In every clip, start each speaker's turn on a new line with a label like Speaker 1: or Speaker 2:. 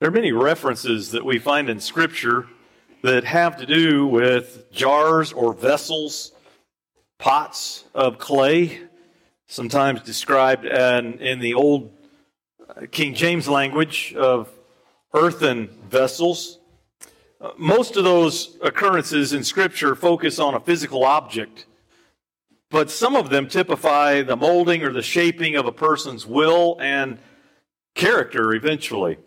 Speaker 1: There are many references that we find in Scripture that have to do with jars or vessels, pots of clay, sometimes described in, in the old King James language of earthen vessels. Uh, most of those occurrences in Scripture focus on a physical object, but some of them typify the molding or the shaping of a person's will and character eventually.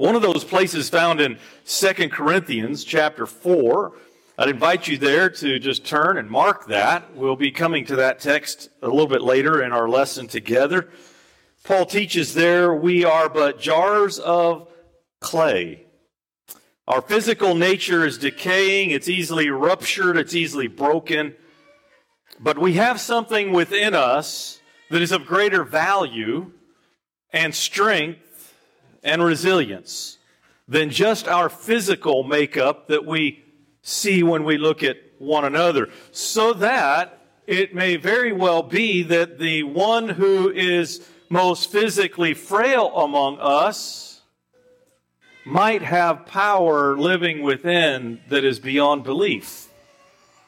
Speaker 1: One of those places found in 2 Corinthians chapter 4. I'd invite you there to just turn and mark that. We'll be coming to that text a little bit later in our lesson together. Paul teaches there we are but jars of clay. Our physical nature is decaying, it's easily ruptured, it's easily broken. But we have something within us that is of greater value and strength and resilience than just our physical makeup that we see when we look at one another. So that it may very well be that the one who is most physically frail among us might have power living within that is beyond belief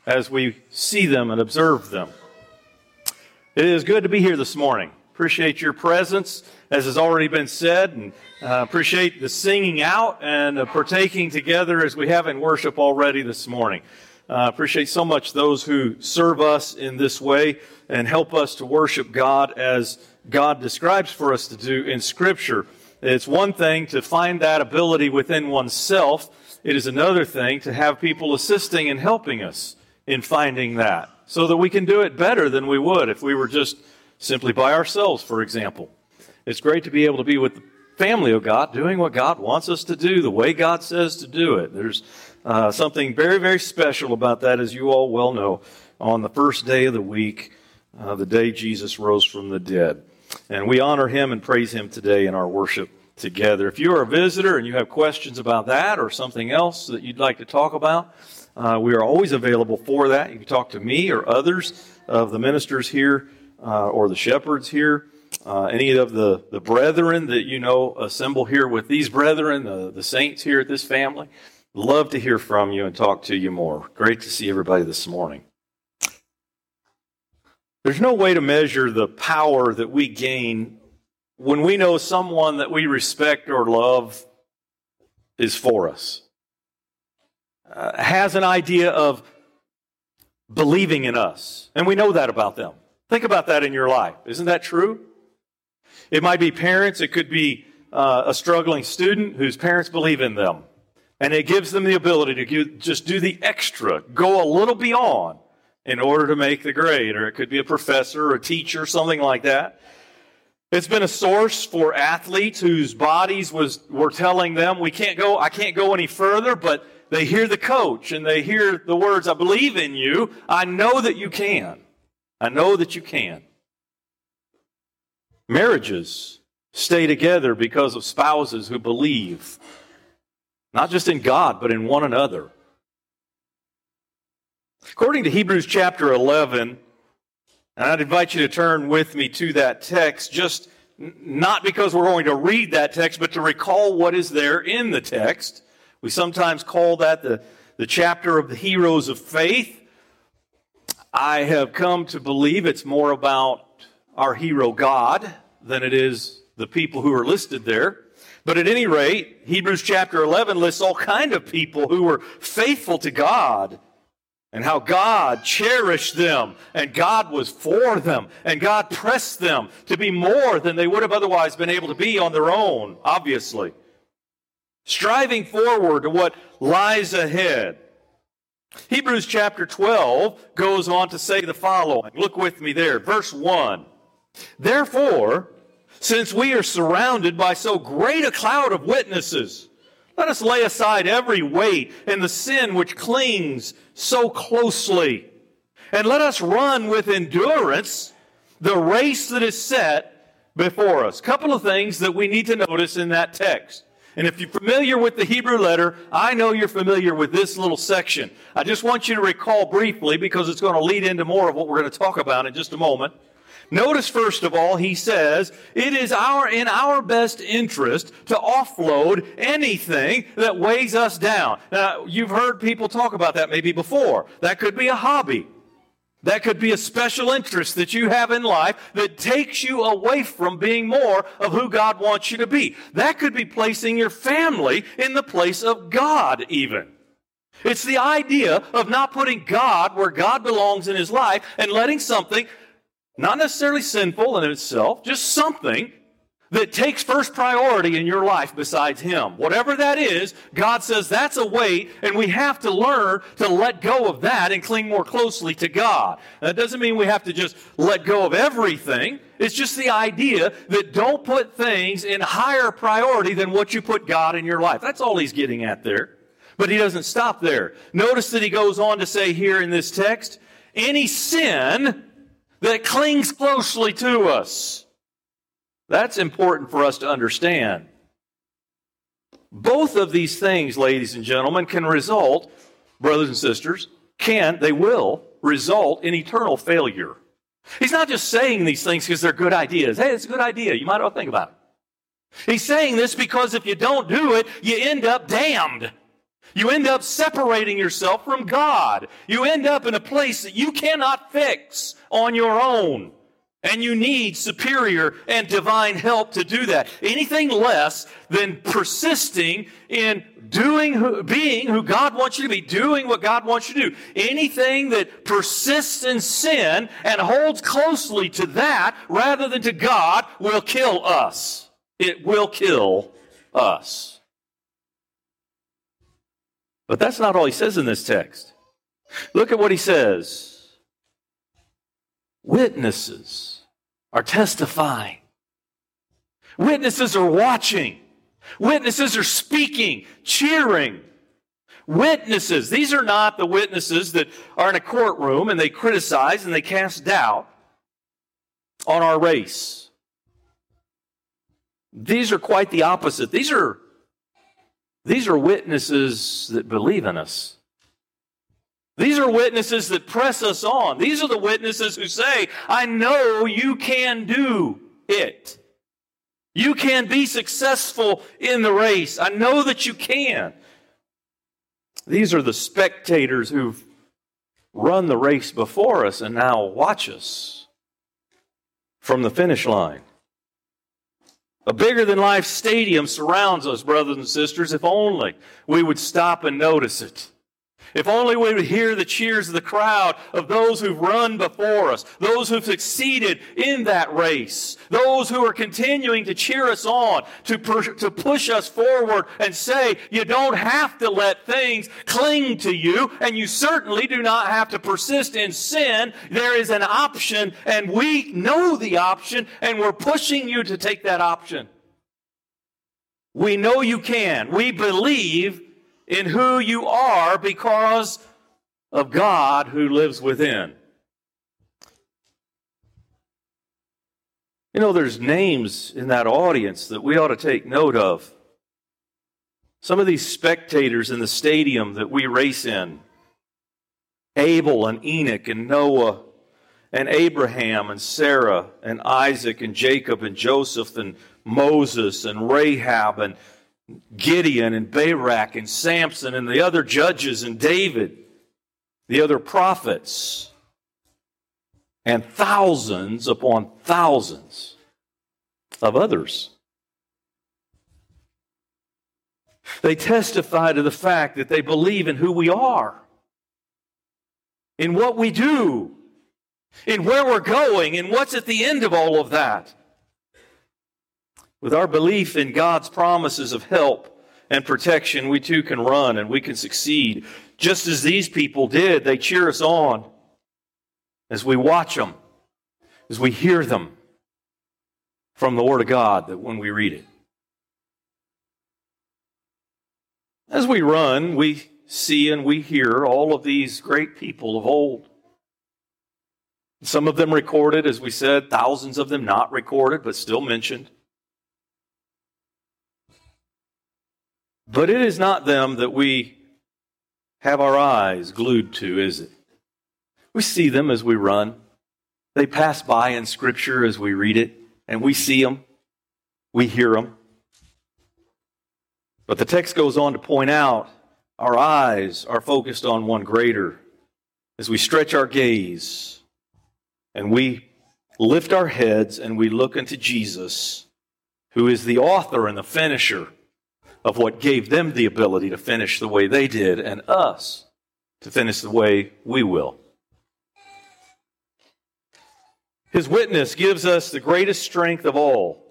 Speaker 1: as we see them and observe them. It is good to be here this morning. Appreciate your presence, as has already been said, and uh, appreciate the singing out and partaking together as we have in worship already this morning. Uh, appreciate so much those who serve us in this way and help us to worship God as God describes for us to do in Scripture. It's one thing to find that ability within oneself. It is another thing to have people assisting and helping us in finding that so that we can do it better than we would if we were just simply by ourselves, for example. It's great to be able to be with the family of God, doing what God wants us to do, the way God says to do it. There's uh, something very, very special about that, as you all well know, on the first day of the week, uh, the day Jesus rose from the dead. And we honor him and praise him today in our worship together. If you are a visitor and you have questions about that or something else that you'd like to talk about, uh, we are always available for that. You can talk to me or others of the ministers here uh, or the shepherds here. Uh, any of the, the brethren that you know assemble here with these brethren, the, the saints here at this family. Love to hear from you and talk to you more. Great to see everybody this morning. There's no way to measure the power that we gain when we know someone that we respect or love is for us, uh, has an idea of believing in us. And we know that about them. Think about that in your life. Isn't that true? It might be parents, it could be uh, a struggling student whose parents believe in them. And it gives them the ability to just do the extra, go a little beyond in order to make the grade, or it could be a professor or a teacher, something like that. It's been a source for athletes whose bodies was, were telling them, we can't go, I can't go any further, but they hear the coach and they hear the words, I believe in you. I know that you can. I know that you can. Marriages stay together because of spouses who believe, not just in God, but in one another. According to Hebrews chapter 11, and I'd invite you to turn with me to that text, just not because we're going to read that text, but to recall what is there in the text. We sometimes call that the, the chapter of the heroes of faith. I have come to believe it's more about our hero God than it is the people who are listed there. But at any rate, Hebrews chapter 11 lists all kind of people who were faithful to God and how God cherished them and God was for them and God pressed them to be more than they would have otherwise been able to be on their own, obviously. Striving forward to what lies ahead. Hebrews chapter 12 goes on to say the following. Look with me there. Verse 1. Therefore, since we are surrounded by so great a cloud of witnesses, let us lay aside every weight and the sin which clings so closely. And let us run with endurance the race that is set before us. Couple of things that we need to notice in that text. And if you're familiar with the Hebrew letter, I know you're familiar with this little section. I just want you to recall briefly because it's going to lead into more of what we're going to talk about in just a moment. Notice first of all, he says, it is our, in our best interest to offload anything that weighs us down. Now, you've heard people talk about that maybe before. That could be a hobby. That could be a special interest that you have in life that takes you away from being more of who God wants you to be. That could be placing your family in the place of God even. It's the idea of not putting God where God belongs in his life and letting something not necessarily sinful in itself, just something that takes first priority in your life besides Him. Whatever that is, God says that's a weight, and we have to learn to let go of that and cling more closely to God. That doesn't mean we have to just let go of everything. It's just the idea that don't put things in higher priority than what you put God in your life. That's all He's getting at there. But He doesn't stop there. Notice that He goes on to say here in this text, any sin that clings closely to us. That's important for us to understand. Both of these things, ladies and gentlemen, can result, brothers and sisters, can, they will result in eternal failure. He's not just saying these things because they're good ideas. Hey, it's a good idea. You might want to think about it. He's saying this because if you don't do it, you end up damned. You end up separating yourself from God. You end up in a place that you cannot fix on your own. And you need superior and divine help to do that. Anything less than persisting in doing, being who God wants you to be, doing what God wants you to do. Anything that persists in sin and holds closely to that rather than to God will kill us. It will kill us. But that's not all he says in this text. Look at what he says. Witnesses are testifying. Witnesses are watching. Witnesses are speaking, cheering. Witnesses. These are not the witnesses that are in a courtroom and they criticize and they cast doubt on our race. These are quite the opposite. These are these are witnesses that believe in us. These are witnesses that press us on. These are the witnesses who say, I know you can do it. You can be successful in the race. I know that you can. These are the spectators who've run the race before us and now watch us from the finish line. A bigger than life stadium surrounds us, brothers and sisters, if only we would stop and notice it. If only we would hear the cheers of the crowd of those who've run before us, those who've succeeded in that race, those who are continuing to cheer us on, to, per- to push us forward and say, you don't have to let things cling to you, and you certainly do not have to persist in sin. There is an option, and we know the option, and we're pushing you to take that option. We know you can. We believe in who you are because of God who lives within. You know, there's names in that audience that we ought to take note of. Some of these spectators in the stadium that we race in Abel and Enoch and Noah and Abraham and Sarah and Isaac and Jacob and Joseph and Moses and Rahab and Gideon and Barak and Samson and the other judges and David, the other prophets, and thousands upon thousands of others. They testify to the fact that they believe in who we are, in what we do, in where we're going, and what's at the end of all of that. With our belief in God's promises of help and protection, we too can run and we can succeed. Just as these people did, they cheer us on as we watch them, as we hear them from the Word of God that when we read it. As we run, we see and we hear all of these great people of old. Some of them recorded, as we said, thousands of them not recorded, but still mentioned. But it is not them that we have our eyes glued to, is it? We see them as we run. They pass by in Scripture as we read it, and we see them, we hear them. But the text goes on to point out our eyes are focused on one greater. As we stretch our gaze and we lift our heads and we look unto Jesus, who is the author and the finisher of what gave them the ability to finish the way they did and us to finish the way we will. His witness gives us the greatest strength of all.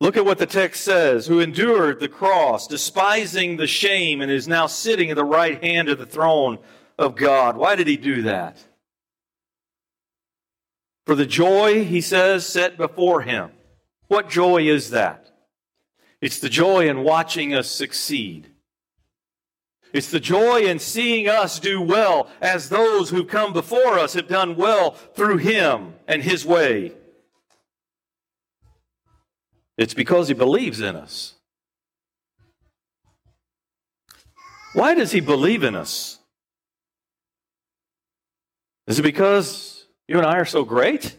Speaker 1: Look at what the text says who endured the cross, despising the shame, and is now sitting at the right hand of the throne of God. Why did he do that? For the joy, he says, set before him. What joy is that? It's the joy in watching us succeed. It's the joy in seeing us do well as those who come before us have done well through him and his way. It's because he believes in us. Why does he believe in us? Is it because you and I are so great?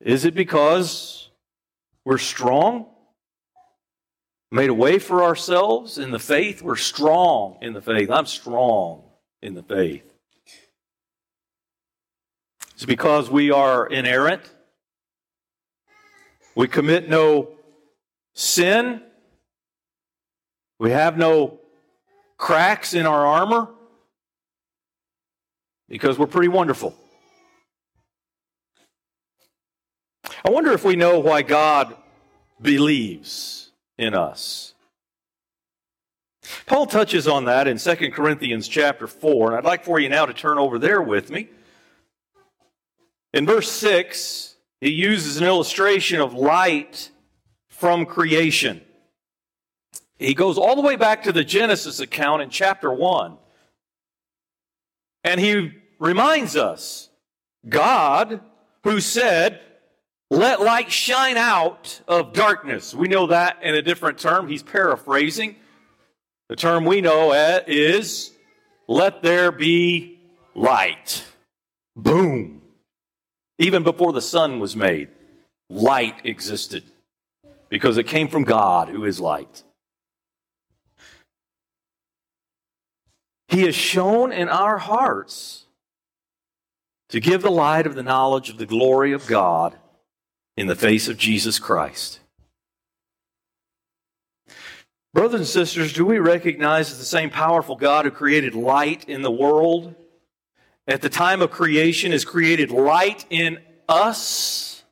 Speaker 1: Is it because we're strong? Made a way for ourselves in the faith? We're strong in the faith. I'm strong in the faith. It's because we are inerrant? We commit no sin. We have no cracks in our armor because we're pretty wonderful. I wonder if we know why God believes in us. Paul touches on that in 2 Corinthians chapter 4, and I'd like for you now to turn over there with me. In verse 6, he uses an illustration of light from creation. He goes all the way back to the Genesis account in chapter 1. And he reminds us God, who said, Let light shine out of darkness. We know that in a different term. He's paraphrasing. The term we know uh, is, Let there be light. Boom. Even before the sun was made, light existed because it came from God who is light. He has shown in our hearts to give the light of the knowledge of the glory of God in the face of Jesus Christ. Brothers and sisters, do we recognize that the same powerful God who created light in the world at the time of creation has created light in us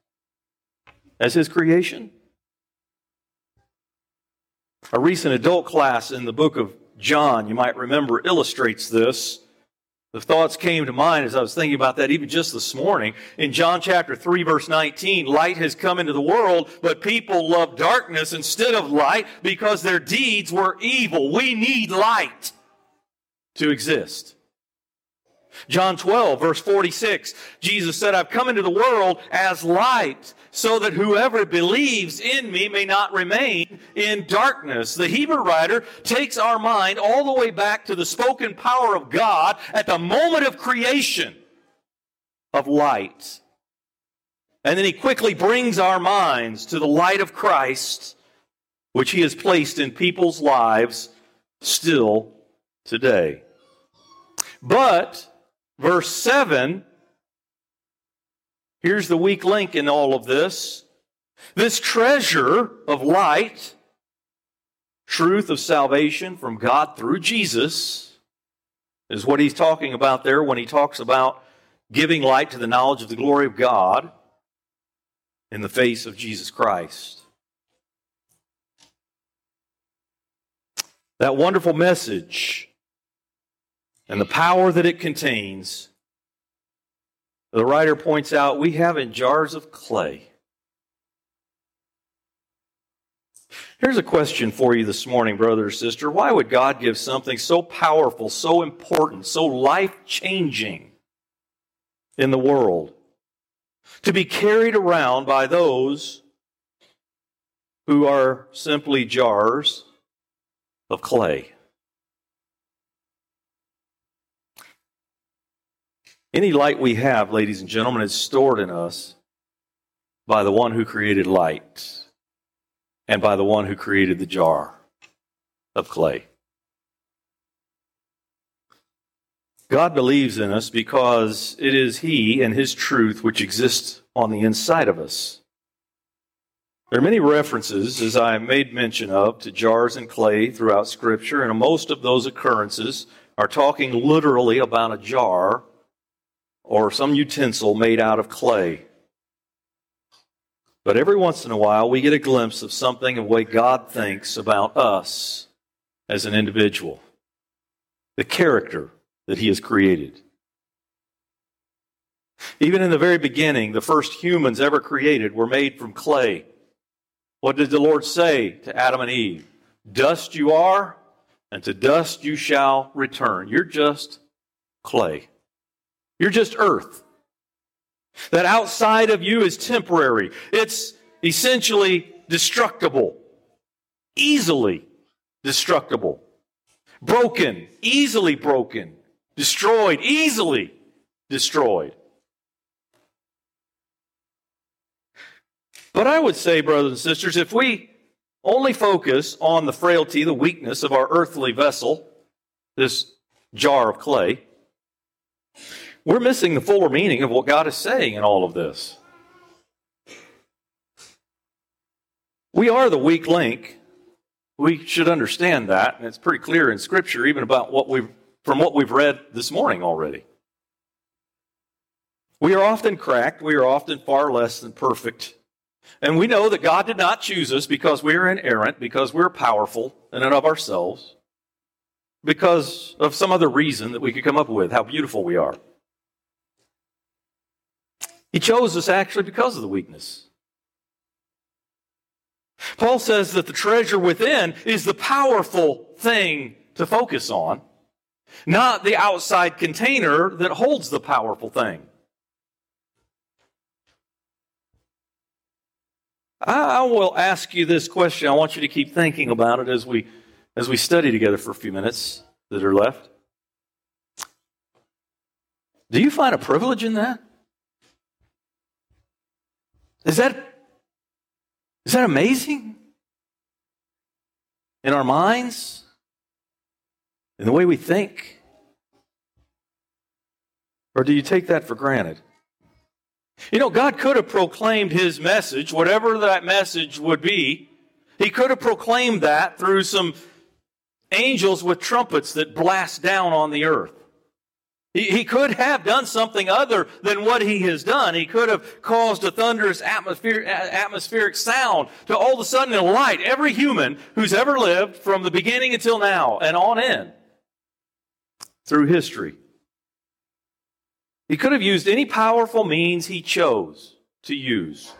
Speaker 1: as his creation? A recent adult class in the book of John, you might remember, illustrates this. The thoughts came to mind as I was thinking about that even just this morning. In John chapter 3 verse 19, light has come into the world, but people love darkness instead of light because their deeds were evil. We need light to exist. John 12 verse 46, Jesus said, I've come into the world as light so that whoever believes in me may not remain in darkness. The Hebrew writer takes our mind all the way back to the spoken power of God at the moment of creation of light. And then he quickly brings our minds to the light of Christ, which he has placed in people's lives still today. But, verse 7 Here's the weak link in all of this. This treasure of light, truth of salvation from God through Jesus, is what he's talking about there when he talks about giving light to the knowledge of the glory of God in the face of Jesus Christ. That wonderful message and the power that it contains the writer points out we have in jars of clay. Here's a question for you this morning, brother or sister. Why would God give something so powerful, so important, so life changing in the world to be carried around by those who are simply jars of clay? Any light we have, ladies and gentlemen, is stored in us by the one who created light and by the one who created the jar of clay. God believes in us because it is He and His truth which exists on the inside of us. There are many references, as I made mention of, to jars and clay throughout Scripture, and most of those occurrences are talking literally about a jar or some utensil made out of clay. But every once in a while, we get a glimpse of something of the way God thinks about us as an individual, the character that He has created. Even in the very beginning, the first humans ever created were made from clay. What did the Lord say to Adam and Eve? Dust you are, and to dust you shall return. You're just clay. You're just earth. That outside of you is temporary. It's essentially destructible, easily destructible, broken, easily broken, destroyed, easily destroyed. But I would say, brothers and sisters, if we only focus on the frailty, the weakness of our earthly vessel, this jar of clay, we're missing the fuller meaning of what God is saying in all of this. We are the weak link. We should understand that, and it's pretty clear in Scripture, even about what we've from what we've read this morning already. We are often cracked. We are often far less than perfect. And we know that God did not choose us because we are inerrant, because we're powerful in and of ourselves, because of some other reason that we could come up with, how beautiful we are. He chose us actually because of the weakness. Paul says that the treasure within is the powerful thing to focus on, not the outside container that holds the powerful thing. I will ask you this question. I want you to keep thinking about it as we as we study together for a few minutes that are left. Do you find a privilege in that? Is that is that amazing? In our minds? In the way we think? Or do you take that for granted? You know, God could have proclaimed his message, whatever that message would be. He could have proclaimed that through some angels with trumpets that blast down on the earth. He, could have done something other than what he has done. He could have caused a thunderous atmospheric sound to all of a sudden light every human who's ever lived from the beginning until now and on in through history. He could have used any powerful means he chose to use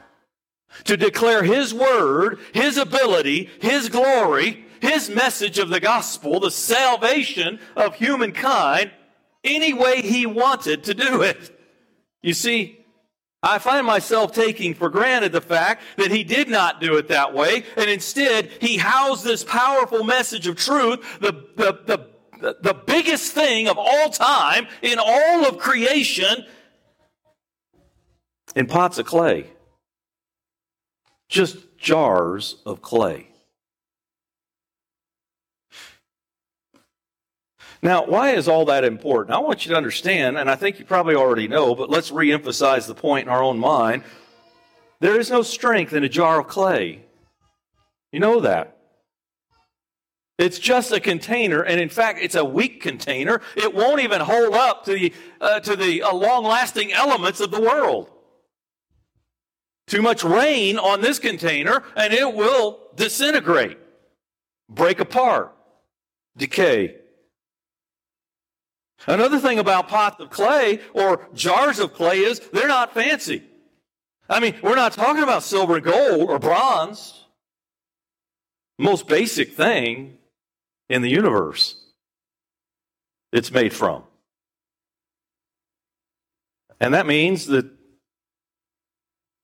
Speaker 1: to declare his word, his ability, his glory, his message of the gospel, the salvation of humankind, any way he wanted to do it. You see, I find myself taking for granted the fact that he did not do it that way, and instead he housed this powerful message of truth, the, the, the the, biggest thing of all time in all of creation in pots of clay. Just jars of clay. Now, why is all that important? I want you to understand, and I think you probably already know, but let's reemphasize the point in our own mind. There is no strength in a jar of clay. You know that. It's just a container, and in fact, it's a weak container. It won't even hold up to the, uh, to the uh, long lasting elements of the world. Too much rain on this container, and it will disintegrate, break apart, decay. Another thing about pots of clay or jars of clay is they're not fancy. I mean, we're not talking about silver and gold or bronze. Most basic thing in the universe it's made from. And that means that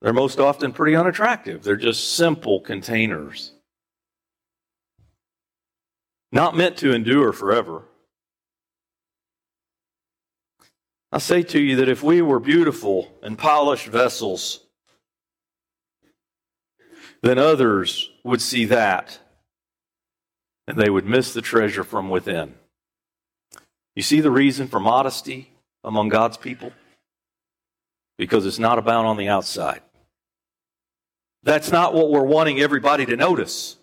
Speaker 1: they're most often pretty unattractive. They're just simple containers. Not meant to endure forever. I say to you that if we were beautiful and polished vessels, then others would see that and they would miss the treasure from within. You see the reason for modesty among God's people? Because it's not about on the outside. That's not what we're wanting everybody to notice.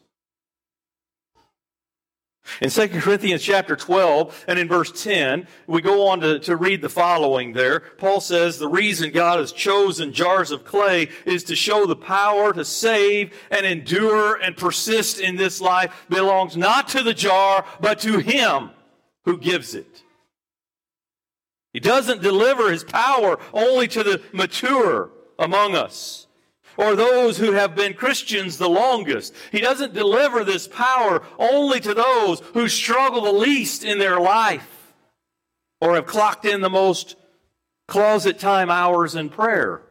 Speaker 1: In 2 Corinthians chapter 12 and in verse 10, we go on to, to read the following there. Paul says the reason God has chosen jars of clay is to show the power to save and endure and persist in this life belongs not to the jar, but to him who gives it. He doesn't deliver his power only to the mature among us or those who have been Christians the longest. He doesn't deliver this power only to those who struggle the least in their life or have clocked in the most closet time hours in prayer.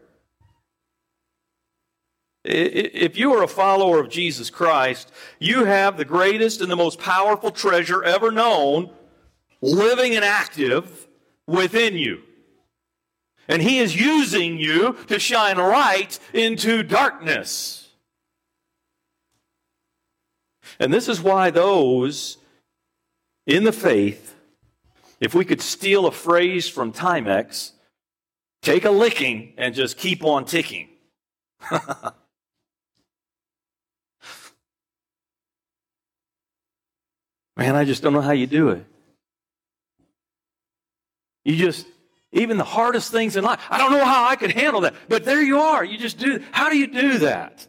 Speaker 1: If you are a follower of Jesus Christ, you have the greatest and the most powerful treasure ever known living and active within you. And He is using you to shine light into darkness. And this is why those in the faith, if we could steal a phrase from Timex, take a licking and just keep on ticking. Man, I just don't know how you do it. You just even the hardest things in life. I don't know how I could handle that. But there you are. You just do. How do you do that?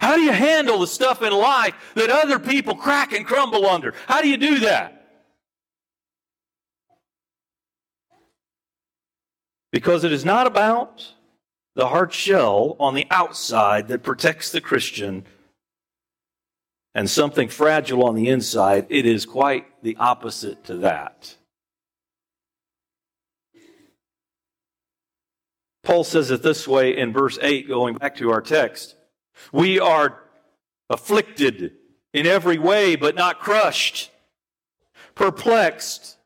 Speaker 1: How do you handle the stuff in life that other people crack and crumble under? How do you do that? Because it is not about the hard shell on the outside that protects the Christian and something fragile on the inside. It is quite the opposite to that. Paul says it this way in verse 8, going back to our text. We are afflicted in every way, but not crushed, perplexed.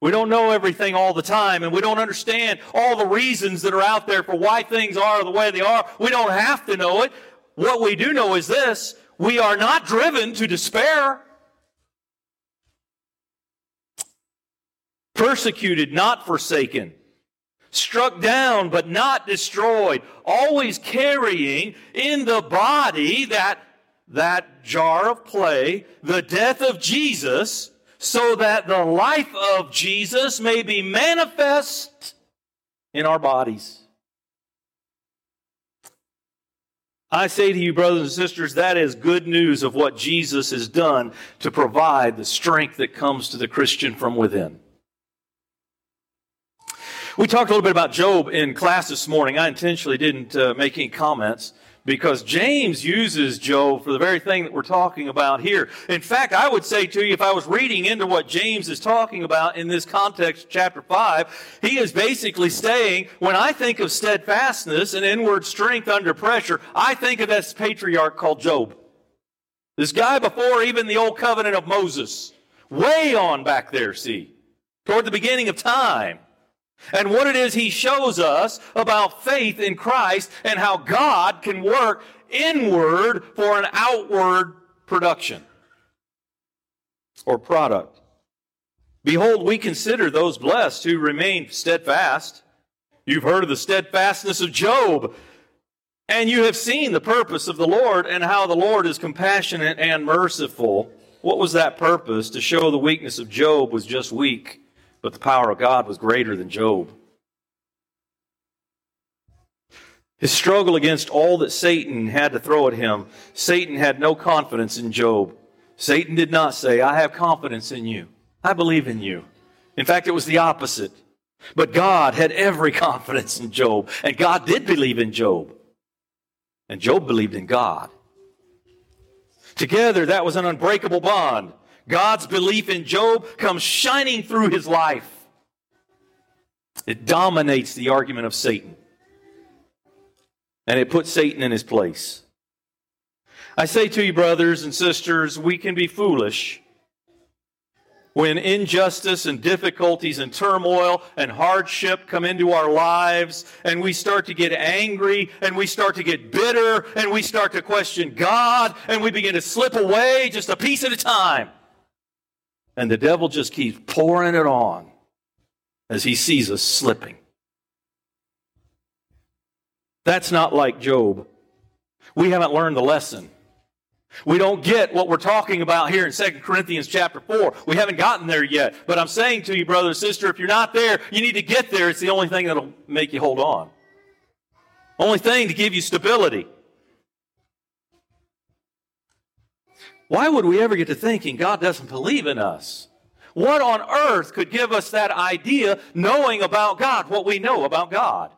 Speaker 1: We don't know everything all the time, and we don't understand all the reasons that are out there for why things are the way they are. We don't have to know it. What we do know is this we are not driven to despair. Persecuted, not forsaken struck down but not destroyed, always carrying in the body that, that jar of clay, the death of Jesus, so that the life of Jesus may be manifest in our bodies. I say to you, brothers and sisters, that is good news of what Jesus has done to provide the strength that comes to the Christian from within. We talked a little bit about Job in class this morning. I intentionally didn't uh, make any comments because James uses Job for the very thing that we're talking about here. In fact, I would say to you, if I was reading into what James is talking about in this context, chapter 5, he is basically saying, when I think of steadfastness and inward strength under pressure, I think of this patriarch called Job. This guy before even the old covenant of Moses. Way on back there, see. Toward the beginning of time and what it is he shows us about faith in Christ and how God can work inward for an outward production or product. Behold, we consider those blessed who remain steadfast. You've heard of the steadfastness of Job, and you have seen the purpose of the Lord and how the Lord is compassionate and merciful. What was that purpose? To show the weakness of Job was just weak but the power of God was greater than Job. His struggle against all that Satan had to throw at him, Satan had no confidence in Job. Satan did not say, I have confidence in you. I believe in you. In fact, it was the opposite. But God had every confidence in Job, and God did believe in Job. And Job believed in God. Together, that was an unbreakable bond. God's belief in Job comes shining through his life. It dominates the argument of Satan. And it puts Satan in his place. I say to you, brothers and sisters, we can be foolish when injustice and difficulties and turmoil and hardship come into our lives and we start to get angry and we start to get bitter and we start to question God and we begin to slip away just a piece at a time. And the devil just keeps pouring it on as he sees us slipping. That's not like Job. We haven't learned the lesson. We don't get what we're talking about here in 2 Corinthians chapter 4. We haven't gotten there yet. But I'm saying to you, brother and sister, if you're not there, you need to get there. It's the only thing that'll make you hold on. Only thing to give you stability. Why would we ever get to thinking God doesn't believe in us? What on earth could give us that idea knowing about God, what we know about God?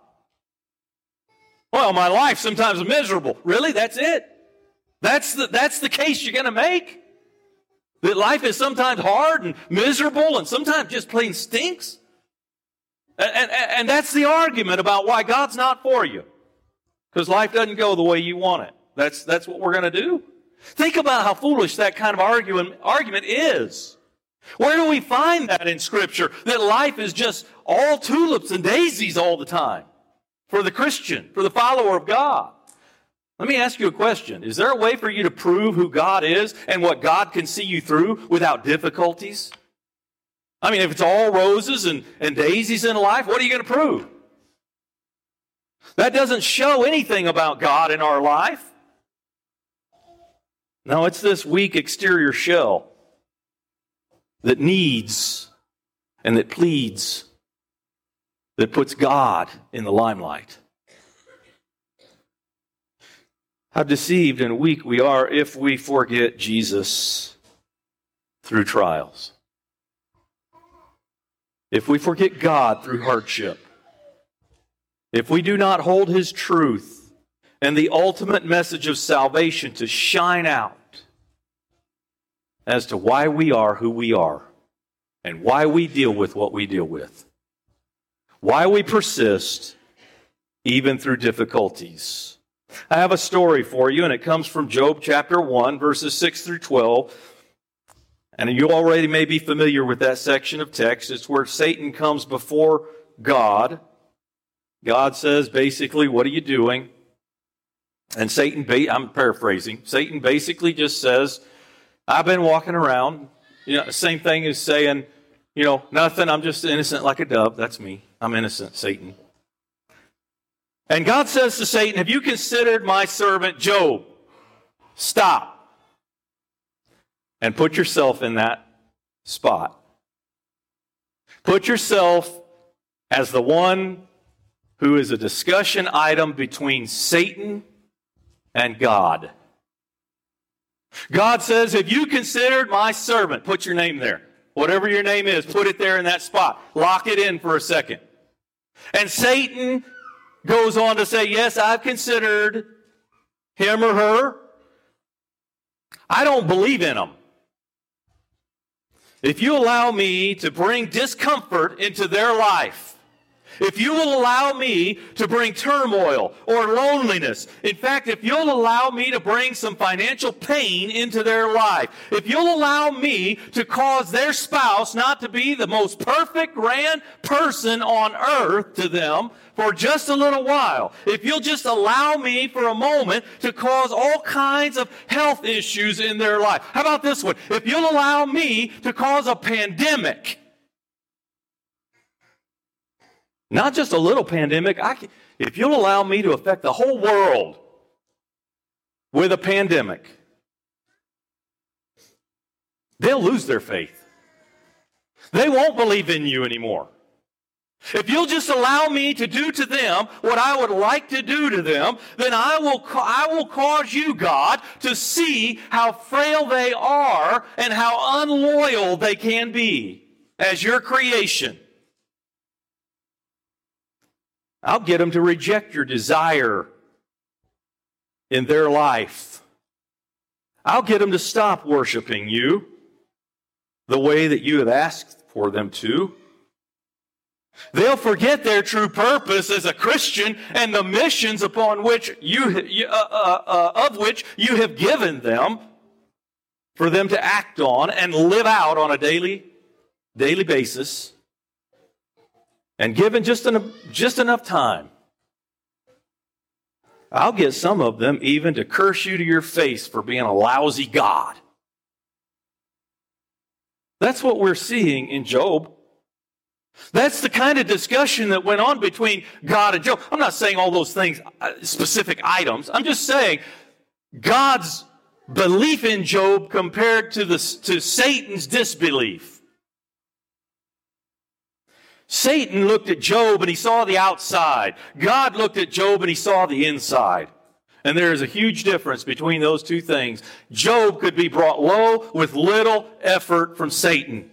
Speaker 1: Well, my life sometimes is miserable. Really? That's it? That's the, that's the case you're going to make? That life is sometimes hard and miserable and sometimes just plain stinks? And, and, and that's the argument about why God's not for you. Because life doesn't go the way you want it. That's, that's what we're going to do. Think about how foolish that kind of argument, argument is. Where do we find that in Scripture? That life is just all tulips and daisies all the time for the Christian, for the follower of God. Let me ask you a question. Is there a way for you to prove who God is and what God can see you through without difficulties? I mean, if it's all roses and, and daisies in life, what are you going to prove? That doesn't show anything about God in our life. No, it's this weak exterior shell that needs and that pleads, that puts God in the limelight. How deceived and weak we are if we forget Jesus through trials. If we forget God through hardship. If we do not hold His truth and the ultimate message of salvation to shine out as to why we are who we are and why we deal with what we deal with, why we persist even through difficulties I have a story for you, and it comes from Job chapter 1, verses 6 through 12. And you already may be familiar with that section of text. It's where Satan comes before God. God says, basically, What are you doing? And Satan, I'm paraphrasing, Satan basically just says, I've been walking around. You know, the same thing as saying, you know, nothing, I'm just innocent like a dove. That's me. I'm innocent, Satan. And God says to Satan, Have you considered my servant Job? Stop. And put yourself in that spot. Put yourself as the one who is a discussion item between Satan and God. God says, Have you considered my servant? Put your name there. Whatever your name is, put it there in that spot. Lock it in for a second. And Satan goes on to say, Yes, I've considered him or her. I don't believe in them. If you allow me to bring discomfort into their life, if you will allow me to bring turmoil or loneliness, in fact, if you'll allow me to bring some financial pain into their life, if you'll allow me to cause their spouse not to be the most perfect, grand person on earth to them for just a little while, if you'll just allow me for a moment to cause all kinds of health issues in their life. How about this one? If you'll allow me to cause a pandemic, Not just a little pandemic. Can, if you'll allow me to affect the whole world with a pandemic, they'll lose their faith. They won't believe in you anymore. If you'll just allow me to do to them what I would like to do to them, then I will, I will cause you, God, to see how frail they are and how unloyal they can be as your creation. I'll get them to reject your desire in their life. I'll get them to stop worshiping you the way that you have asked for them to. They'll forget their true purpose as a Christian and the missions upon which you, uh, uh, uh, of which you have given them for them to act on and live out on a daily daily basis, and given just, an, just enough time, I'll get some of them even to curse you to your face for being a lousy God. That's what we're seeing in Job. That's the kind of discussion that went on between God and Job. I'm not saying all those things, uh, specific items. I'm just saying God's belief in Job compared to, the, to Satan's disbelief. Satan looked at Job and he saw the outside. God looked at Job and he saw the inside. And there is a huge difference between those two things. Job could be brought low with little effort from Satan.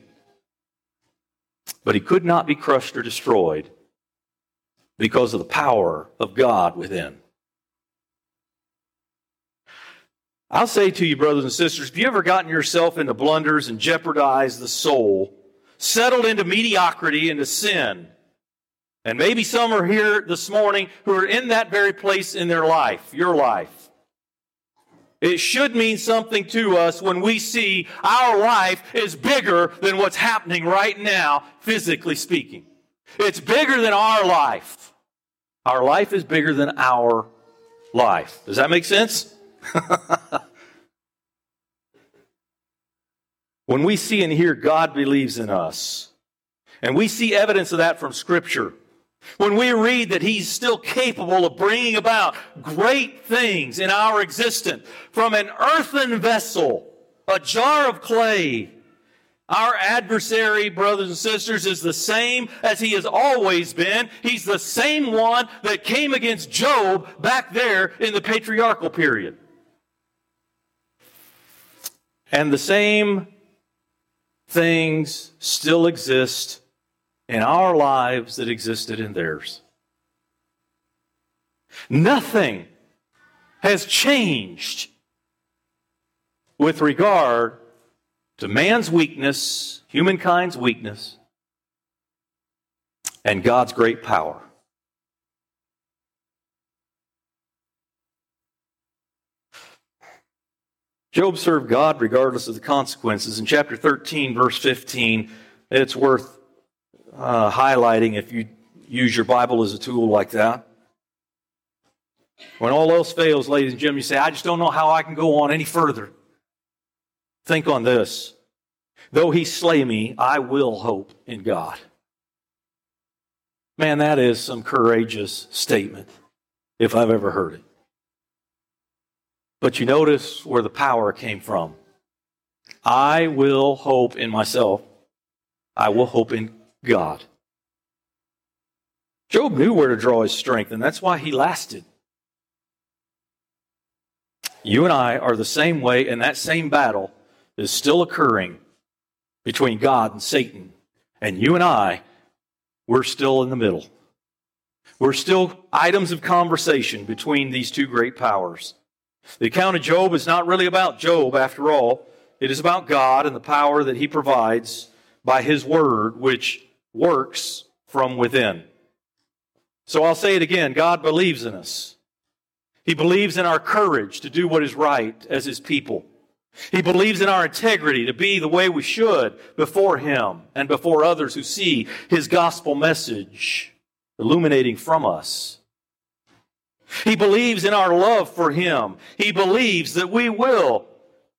Speaker 1: But he could not be crushed or destroyed because of the power of God within. I'll say to you, brothers and sisters, if you ever gotten yourself into blunders and jeopardized the soul, settled into mediocrity, into sin, and maybe some are here this morning who are in that very place in their life, your life. It should mean something to us when we see our life is bigger than what's happening right now, physically speaking. It's bigger than our life. Our life is bigger than our life. Does that make sense? when we see and hear God believes in us, and we see evidence of that from Scripture, when we read that He's still capable of bringing about great things in our existence from an earthen vessel, a jar of clay, our adversary, brothers and sisters, is the same as he has always been. He's the same one that came against Job back there in the patriarchal period. And the same things still exist in our lives that existed in theirs. Nothing has changed with regard to man's weakness, humankind's weakness, and God's great power. Job served God regardless of the consequences. In chapter 13, verse 15, it's worth uh, highlighting if you use your Bible as a tool like that. When all else fails, ladies and gentlemen, you say, I just don't know how I can go on any further. Think on this. Though he slay me, I will hope in God. Man, that is some courageous statement, if I've ever heard it. But you notice where the power came from. I will hope in myself. I will hope in God. Job knew where to draw his strength, and that's why he lasted. You and I are the same way, and that same battle is still occurring between God and Satan. And you and I, we're still in the middle. We're still items of conversation between these two great powers. The account of Job is not really about Job, after all. It is about God and the power that he provides by his word, which works from within. So I'll say it again God believes in us. He believes in our courage to do what is right as his people. He believes in our integrity to be the way we should before him and before others who see his gospel message illuminating from us. He believes in our love for him. He believes that we will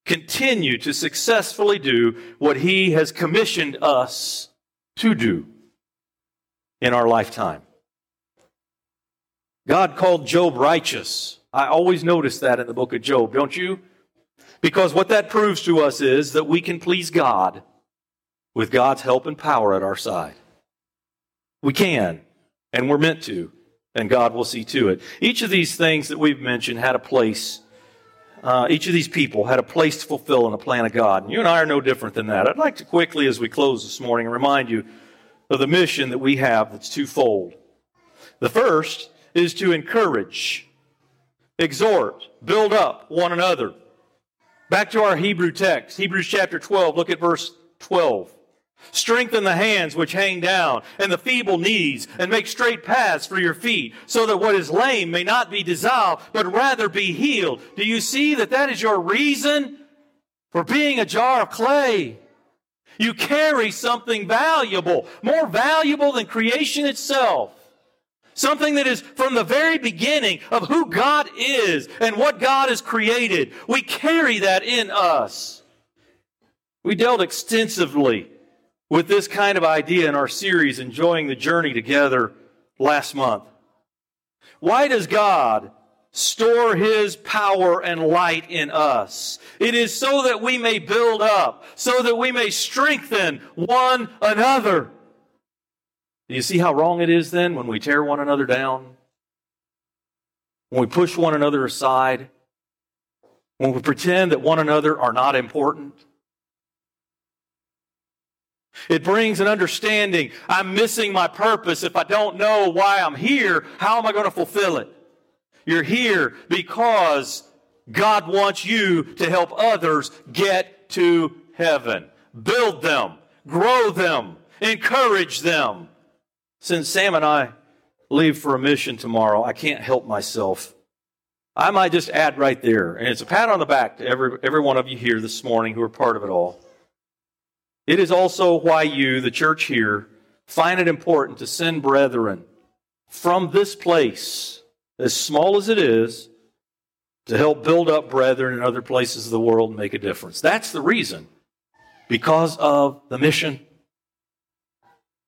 Speaker 1: continue to successfully do what he has commissioned us to do in our lifetime. God called Job righteous. I always notice that in the book of Job, don't you? Because what that proves to us is that we can please God with God's help and power at our side. We can, and we're meant to, and God will see to it. Each of these things that we've mentioned had a place. Uh, each of these people had a place to fulfill in the plan of God. And you and I are no different than that. I'd like to quickly, as we close this morning, remind you of the mission that we have that's twofold. The first is to encourage, exhort, build up one another. Back to our Hebrew text, Hebrews chapter 12, look at verse 12. Strengthen the hands which hang down and the feeble knees and make straight paths for your feet so that what is lame may not be dissolved, but rather be healed. Do you see that that is your reason for being a jar of clay? You carry something valuable, more valuable than creation itself. Something that is from the very beginning of who God is and what God has created. We carry that in us. We dealt extensively with this kind of idea in our series, Enjoying the Journey Together, last month. Why does God store His power and light in us? It is so that we may build up, so that we may strengthen one another. Do you see how wrong it is then when we tear one another down? When we push one another aside? When we pretend that one another are not important? It brings an understanding. I'm missing my purpose. If I don't know why I'm here, how am I going to fulfill it? You're here because God wants you to help others get to heaven. Build them, grow them, encourage them. Since Sam and I leave for a mission tomorrow, I can't help myself. I might just add right there, and it's a pat on the back to every, every one of you here this morning who are part of it all. It is also why you, the church here, find it important to send brethren from this place, as small as it is, to help build up brethren in other places of the world and make a difference. That's the reason. Because of the mission.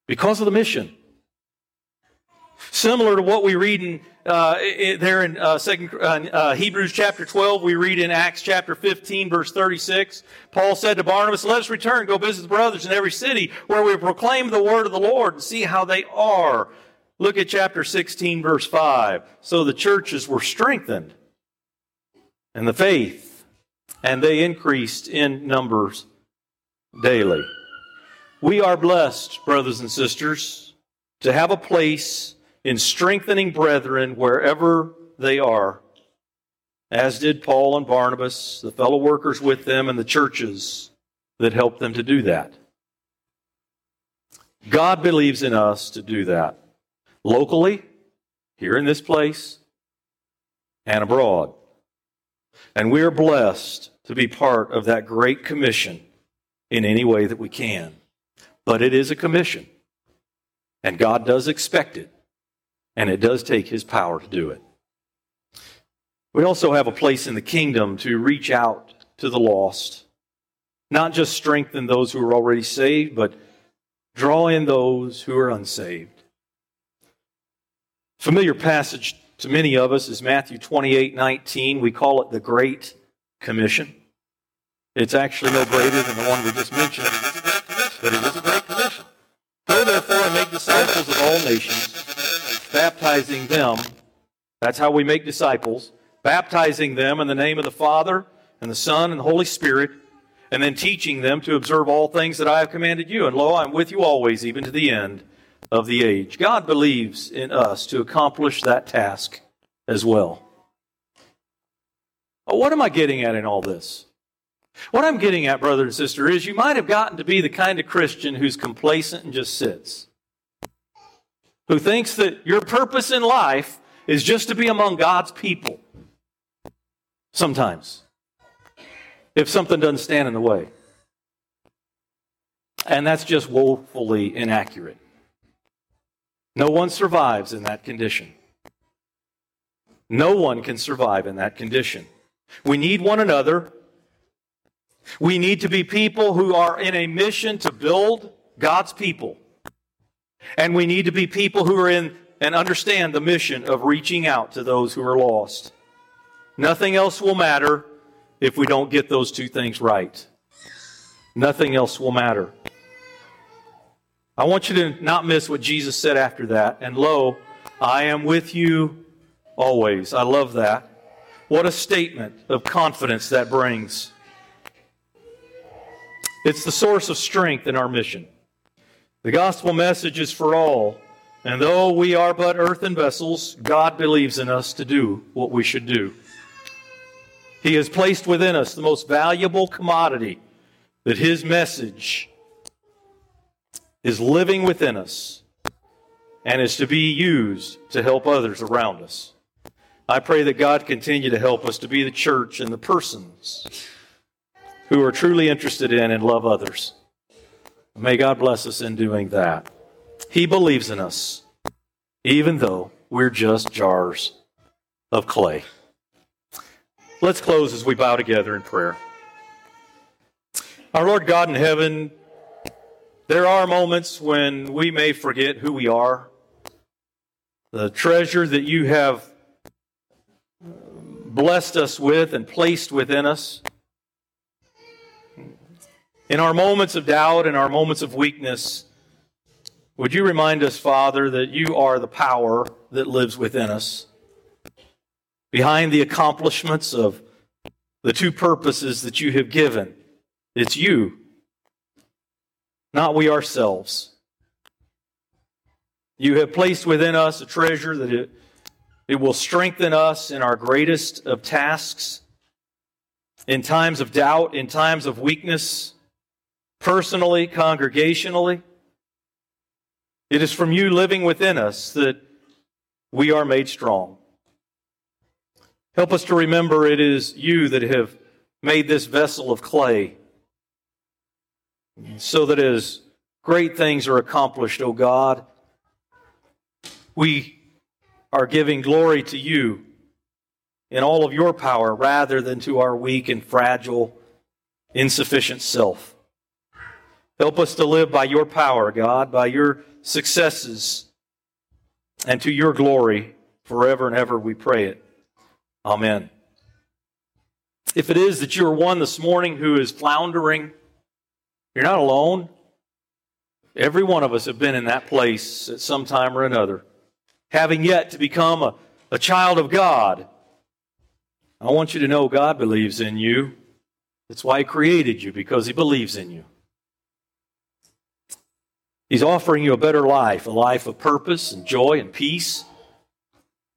Speaker 1: Because of the mission. Similar to what we read in uh, there in uh, second, uh, uh, Hebrews chapter 12, we read in Acts chapter 15, verse 36. Paul said to Barnabas, Let us return, go visit the brothers in every city where we proclaim the word of the Lord and see how they are. Look at chapter 16, verse 5. So the churches were strengthened in the faith, and they increased in numbers daily. We are blessed, brothers and sisters, to have a place in strengthening brethren wherever they are, as did Paul and Barnabas, the fellow workers with them, and the churches that helped them to do that. God believes in us to do that locally, here in this place, and abroad. And we are blessed to be part of that great commission in any way that we can. But it is a commission, and God does expect it. And it does take his power to do it. We also have a place in the kingdom to reach out to the lost, not just strengthen those who are already saved, but draw in those who are unsaved. Familiar passage to many of us is Matthew 28 19. We call it the Great Commission. It's actually no greater than the one we just mentioned, but it is a great commission. Go therefore and make disciples of all nations baptizing them. That's how we make disciples. Baptizing them in the name of the Father and the Son and the Holy Spirit, and then teaching them to observe all things that I have commanded you. And lo, I'm with you always, even to the end of the age. God believes in us to accomplish that task as well. But what am I getting at in all this? What I'm getting at, brother and sister, is you might have gotten to be the kind of Christian who's complacent and just sits who thinks that your purpose in life is just to be among God's people. Sometimes, if something doesn't stand in the way. And that's just woefully inaccurate. No one survives in that condition. No one can survive in that condition. We need one another. We need to be people who are in a mission to build God's people. And we need to be people who are in and understand the mission of reaching out to those who are lost. Nothing else will matter if we don't get those two things right. Nothing else will matter. I want you to not miss what Jesus said after that. And lo, I am with you always. I love that. What a statement of confidence that brings. It's the source of strength in our mission. The gospel message is for all. And though we are but earthen vessels, God believes in us to do what we should do. He has placed within us the most valuable commodity that His message is living within us and is to be used to help others around us. I pray that God continue to help us to be the church and the persons who are truly interested in and love others. May God bless us in doing that. He believes in us, even though we're just jars of clay. Let's close as we bow together in prayer. Our Lord God in heaven, there are moments when we may forget who we are, the treasure that you have blessed us with and placed within us. In our moments of doubt and our moments of weakness, would you remind us, Father, that you are the power that lives within us? Behind the accomplishments of the two purposes that you have given, it's you, not we ourselves. You have placed within us a treasure that it it will strengthen us in our greatest of tasks, in times of doubt, in times of weakness, personally, congregationally. It is from you living within us that we are made strong. Help us to remember it is you that have made this vessel of clay so that as great things are accomplished, O God, we are giving glory to you in all of your power rather than to our weak and fragile, insufficient self. Help us to live by your power, God, by your successes, and to your glory forever and ever, we pray it. Amen. If it is that you are one this morning who is floundering, you're not alone. Every one of us have been in that place at some time or another having yet to become a, a child of God. I want you to know God believes in you. That's why He created you, because He believes in you. He's offering you a better life, a life of purpose and joy and peace,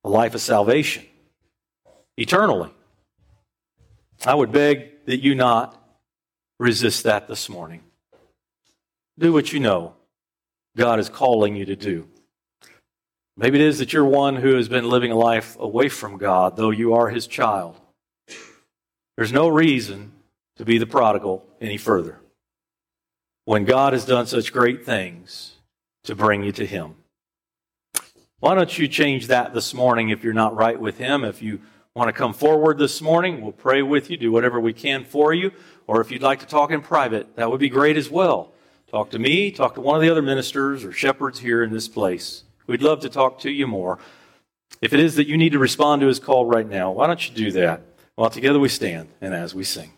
Speaker 1: a life of salvation, eternally. I would beg that you not resist that this morning. Do what you know God is calling you to do. Maybe it is that you're one who has been living a life away from God, though you are his child. There's no reason to be the prodigal any further when God has done such great things to bring you to him. Why don't you change that this morning if you're not right with him? If you want to come forward this morning, we'll pray with you, do whatever we can for you. Or if you'd like to talk in private, that would be great as well. Talk to me, talk to one of the other ministers or shepherds here in this place. We'd love to talk to you more. If it is that you need to respond to his call right now, why don't you do that while together we stand and as we sing?